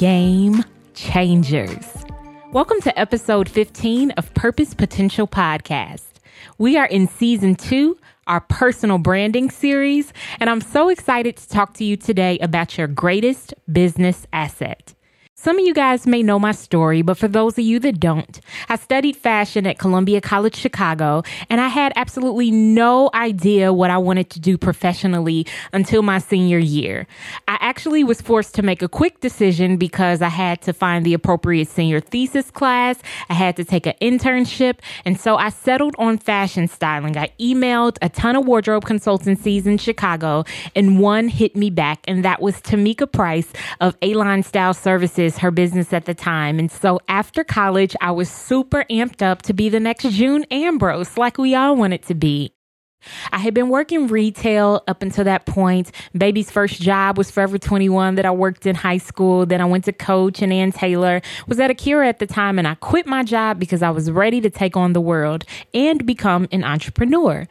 game changers. Welcome to episode 15 of Purpose Potential Podcast. We are in season two, our personal branding series, and I'm so excited to talk to you today about your greatest business asset. Some of you guys may know my story, but for those of you that don't, I studied fashion at Columbia College Chicago, and I had absolutely no idea what I wanted to do professionally until my senior year. I actually was forced to make a quick decision because I had to find the appropriate senior thesis class, I had to take an internship, and so I settled on fashion styling. I emailed a ton of wardrobe consultancies in Chicago, and one hit me back, and that was Tamika Price of A-Line Style Services her business at the time. And so after college, I was super amped up to be the next June Ambrose, like we all wanted to be. I had been working retail up until that point. Baby's first job was Forever 21 that I worked in high school. Then I went to Coach and Ann Taylor. Was at Akira at the time and I quit my job because I was ready to take on the world and become an entrepreneur.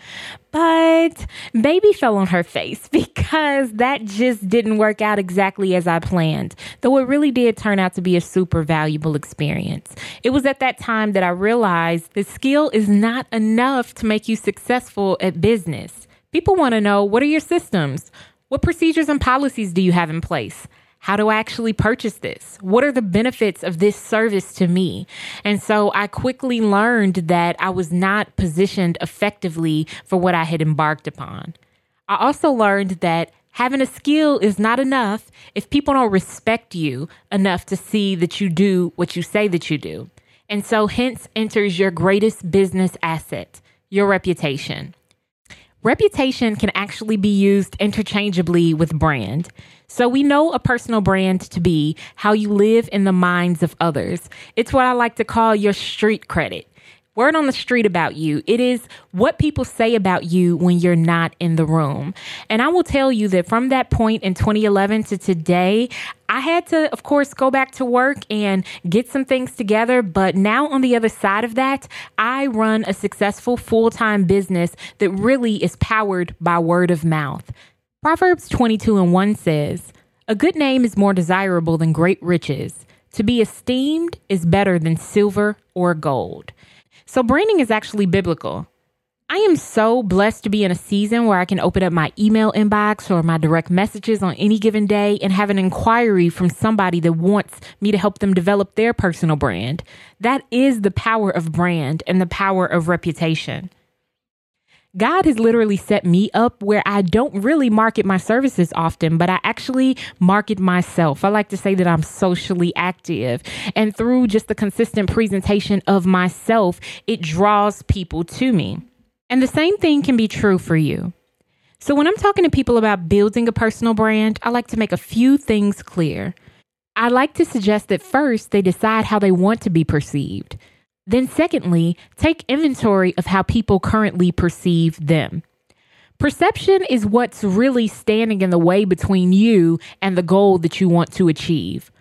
But baby fell on her face because that just didn't work out exactly as I planned, though it really did turn out to be a super valuable experience. It was at that time that I realized that skill is not enough to make you successful at business. People want to know what are your systems? What procedures and policies do you have in place? How do I actually purchase this? What are the benefits of this service to me? And so I quickly learned that I was not positioned effectively for what I had embarked upon. I also learned that having a skill is not enough if people don't respect you enough to see that you do what you say that you do. And so hence enters your greatest business asset, your reputation. Reputation can actually be used interchangeably with brand. So we know a personal brand to be how you live in the minds of others. It's what I like to call your street credit word on the street about you. It is what people say about you when you're not in the room. And I will tell you that from that point in 2011 to today, I had to, of course, go back to work and get some things together. But now, on the other side of that, I run a successful full time business that really is powered by word of mouth. Proverbs 22 and 1 says, A good name is more desirable than great riches. To be esteemed is better than silver or gold. So, branding is actually biblical. I am so blessed to be in a season where I can open up my email inbox or my direct messages on any given day and have an inquiry from somebody that wants me to help them develop their personal brand. That is the power of brand and the power of reputation. God has literally set me up where I don't really market my services often, but I actually market myself. I like to say that I'm socially active. And through just the consistent presentation of myself, it draws people to me. And the same thing can be true for you. So when I'm talking to people about building a personal brand, I like to make a few things clear. I like to suggest that first they decide how they want to be perceived. Then, secondly, take inventory of how people currently perceive them. Perception is what's really standing in the way between you and the goal that you want to achieve.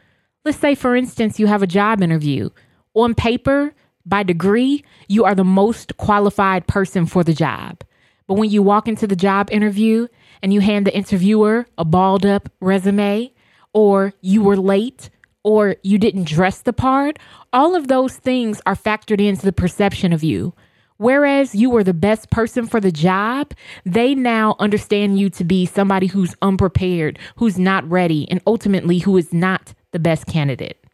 Let's say, for instance, you have a job interview. On paper, by degree, you are the most qualified person for the job. But when you walk into the job interview and you hand the interviewer a balled up resume, or you were late, or you didn't dress the part, all of those things are factored into the perception of you. Whereas you were the best person for the job, they now understand you to be somebody who's unprepared, who's not ready, and ultimately who is not the best candidate.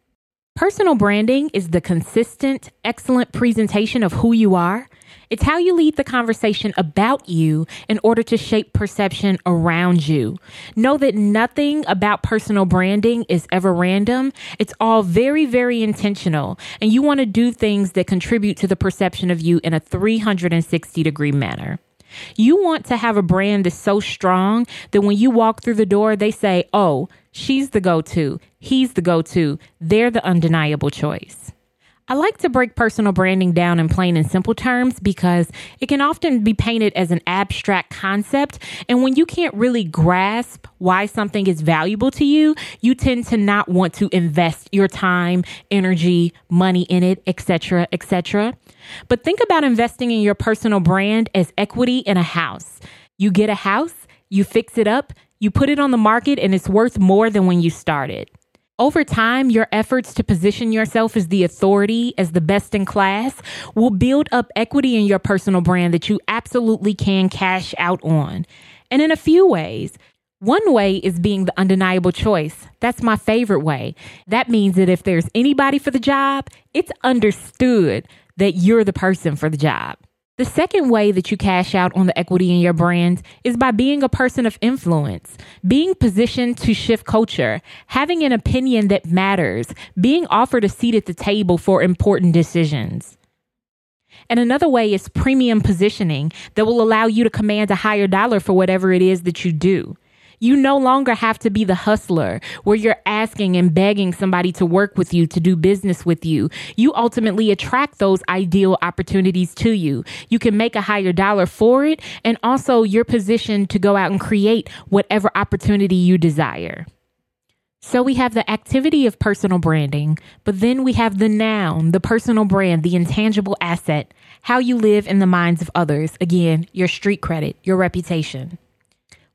Personal branding is the consistent, excellent presentation of who you are it's how you lead the conversation about you in order to shape perception around you. Know that nothing about personal branding is ever random. It's all very, very intentional. And you want to do things that contribute to the perception of you in a 360 degree manner. You want to have a brand that's so strong that when you walk through the door, they say, oh, she's the go to, he's the go to, they're the undeniable choice. I like to break personal branding down in plain and simple terms because it can often be painted as an abstract concept. And when you can't really grasp why something is valuable to you, you tend to not want to invest your time, energy, money in it, etc., etc. But think about investing in your personal brand as equity in a house. You get a house, you fix it up, you put it on the market, and it's worth more than when you started. Over time, your efforts to position yourself as the authority, as the best in class, will build up equity in your personal brand that you absolutely can cash out on. And in a few ways, one way is being the undeniable choice. That's my favorite way. That means that if there's anybody for the job, it's understood that you're the person for the job. The second way that you cash out on the equity in your brand is by being a person of influence, being positioned to shift culture, having an opinion that matters, being offered a seat at the table for important decisions. And another way is premium positioning that will allow you to command a higher dollar for whatever it is that you do. You no longer have to be the hustler where you're asking and begging somebody to work with you, to do business with you. You ultimately attract those ideal opportunities to you. You can make a higher dollar for it, and also you're positioned to go out and create whatever opportunity you desire. So we have the activity of personal branding, but then we have the noun, the personal brand, the intangible asset, how you live in the minds of others. Again, your street credit, your reputation.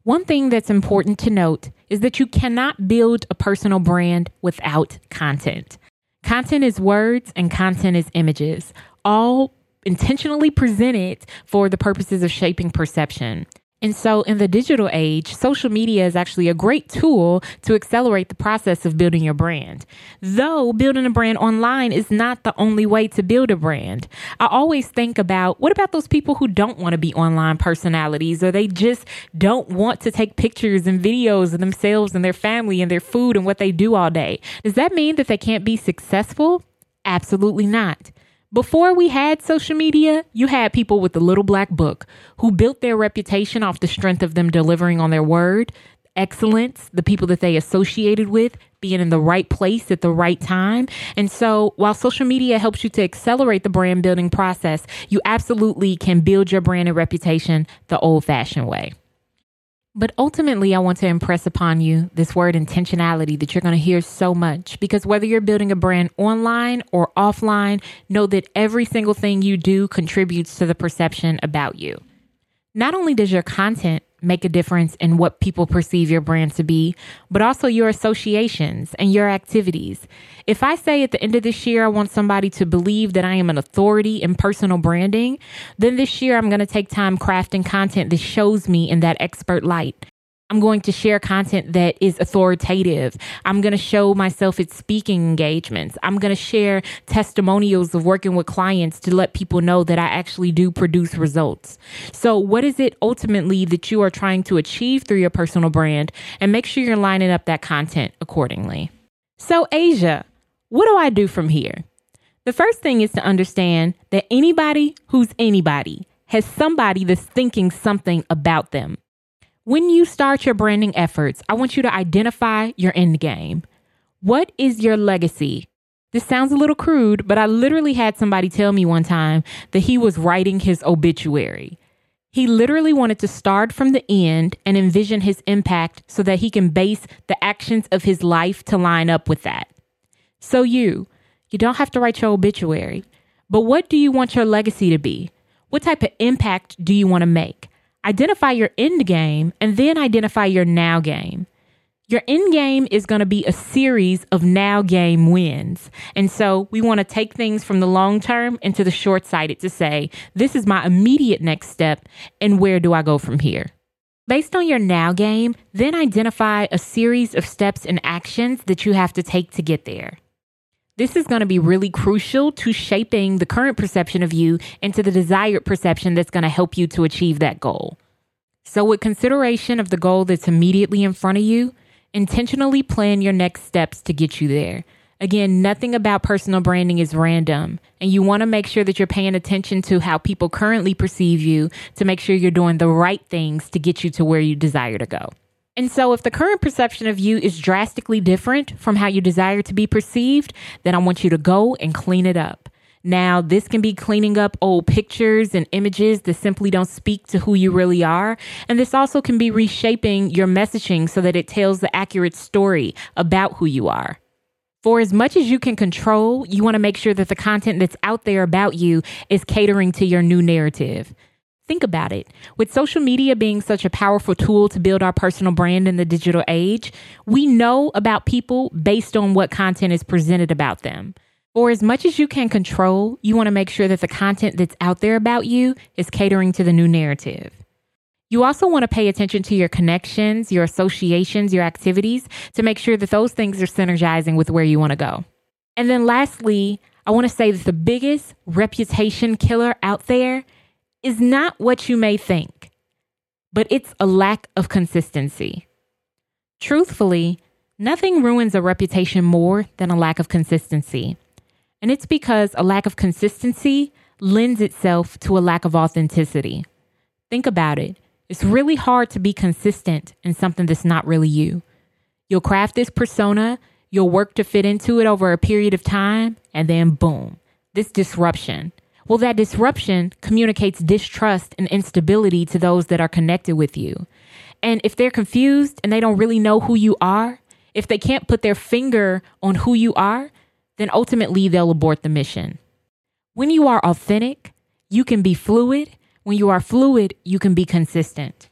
One thing that's important to note is that you cannot build a personal brand without content. Content is words and content is images, all intentionally presented for the purposes of shaping perception. And so, in the digital age, social media is actually a great tool to accelerate the process of building your brand. Though building a brand online is not the only way to build a brand. I always think about what about those people who don't want to be online personalities or they just don't want to take pictures and videos of themselves and their family and their food and what they do all day? Does that mean that they can't be successful? Absolutely not. Before we had social media, you had people with the little black book who built their reputation off the strength of them delivering on their word, excellence, the people that they associated with, being in the right place at the right time. And so while social media helps you to accelerate the brand building process, you absolutely can build your brand and reputation the old fashioned way. But ultimately, I want to impress upon you this word intentionality that you're going to hear so much because whether you're building a brand online or offline, know that every single thing you do contributes to the perception about you. Not only does your content make a difference in what people perceive your brand to be, but also your associations and your activities. If I say at the end of this year, I want somebody to believe that I am an authority in personal branding, then this year I'm going to take time crafting content that shows me in that expert light. I'm going to share content that is authoritative. I'm going to show myself at speaking engagements. I'm going to share testimonials of working with clients to let people know that I actually do produce results. So, what is it ultimately that you are trying to achieve through your personal brand? And make sure you're lining up that content accordingly. So, Asia, what do I do from here? The first thing is to understand that anybody who's anybody has somebody that's thinking something about them. When you start your branding efforts, I want you to identify your end game. What is your legacy? This sounds a little crude, but I literally had somebody tell me one time that he was writing his obituary. He literally wanted to start from the end and envision his impact so that he can base the actions of his life to line up with that. So, you, you don't have to write your obituary, but what do you want your legacy to be? What type of impact do you want to make? Identify your end game and then identify your now game. Your end game is going to be a series of now game wins. And so we want to take things from the long term into the short sighted to say, this is my immediate next step, and where do I go from here? Based on your now game, then identify a series of steps and actions that you have to take to get there. This is going to be really crucial to shaping the current perception of you into the desired perception that's going to help you to achieve that goal. So, with consideration of the goal that's immediately in front of you, intentionally plan your next steps to get you there. Again, nothing about personal branding is random, and you want to make sure that you're paying attention to how people currently perceive you to make sure you're doing the right things to get you to where you desire to go. And so, if the current perception of you is drastically different from how you desire to be perceived, then I want you to go and clean it up. Now, this can be cleaning up old pictures and images that simply don't speak to who you really are. And this also can be reshaping your messaging so that it tells the accurate story about who you are. For as much as you can control, you want to make sure that the content that's out there about you is catering to your new narrative. Think about it. With social media being such a powerful tool to build our personal brand in the digital age, we know about people based on what content is presented about them. For as much as you can control, you want to make sure that the content that's out there about you is catering to the new narrative. You also want to pay attention to your connections, your associations, your activities to make sure that those things are synergizing with where you want to go. And then lastly, I want to say that the biggest reputation killer out there is not what you may think, but it's a lack of consistency. Truthfully, nothing ruins a reputation more than a lack of consistency. And it's because a lack of consistency lends itself to a lack of authenticity. Think about it. It's really hard to be consistent in something that's not really you. You'll craft this persona, you'll work to fit into it over a period of time, and then boom, this disruption. Well, that disruption communicates distrust and instability to those that are connected with you. And if they're confused and they don't really know who you are, if they can't put their finger on who you are, then ultimately they'll abort the mission. When you are authentic, you can be fluid. When you are fluid, you can be consistent.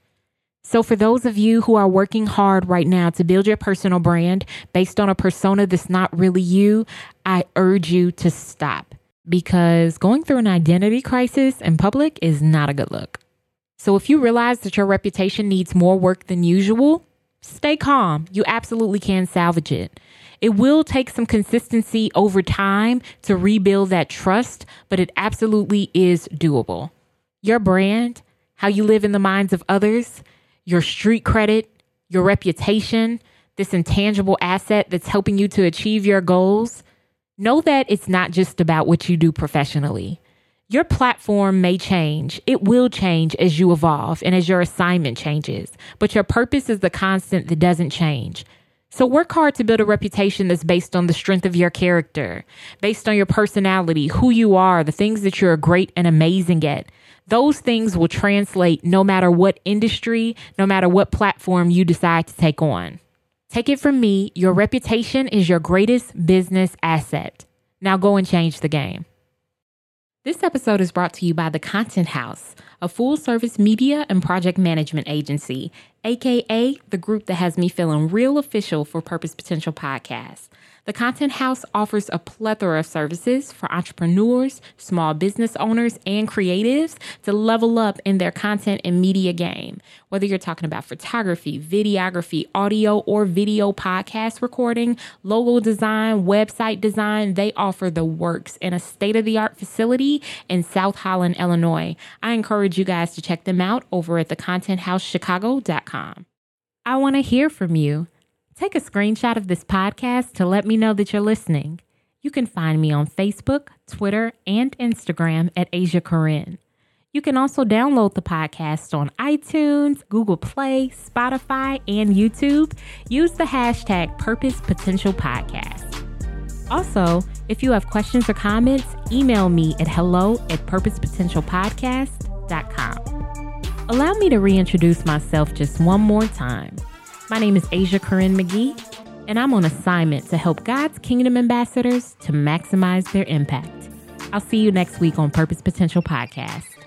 So, for those of you who are working hard right now to build your personal brand based on a persona that's not really you, I urge you to stop because going through an identity crisis in public is not a good look. So, if you realize that your reputation needs more work than usual, stay calm. You absolutely can salvage it. It will take some consistency over time to rebuild that trust, but it absolutely is doable. Your brand, how you live in the minds of others, your street credit, your reputation, this intangible asset that's helping you to achieve your goals, know that it's not just about what you do professionally. Your platform may change. It will change as you evolve and as your assignment changes, but your purpose is the constant that doesn't change. So work hard to build a reputation that's based on the strength of your character, based on your personality, who you are, the things that you're great and amazing at. Those things will translate no matter what industry, no matter what platform you decide to take on. Take it from me, your reputation is your greatest business asset. Now go and change the game. This episode is brought to you by The Content House, a full service media and project management agency, aka the group that has me feeling real official for Purpose Potential Podcast. The Content House offers a plethora of services for entrepreneurs, small business owners, and creatives to level up in their content and media game. Whether you're talking about photography, videography, audio or video podcast recording, logo design, website design, they offer the works in a state of the art facility in South Holland, Illinois. I encourage you guys to check them out over at thecontentHouseChicago.com. I want to hear from you. Take a screenshot of this podcast to let me know that you're listening. You can find me on Facebook, Twitter, and Instagram at Asia Corinne. You can also download the podcast on iTunes, Google Play, Spotify, and YouTube. Use the hashtag Purpose Potential Podcast. Also, if you have questions or comments, email me at hello at purposepotentialpodcast.com. Allow me to reintroduce myself just one more time. My name is Asia Corinne McGee, and I'm on assignment to help God's Kingdom ambassadors to maximize their impact. I'll see you next week on Purpose Potential Podcast.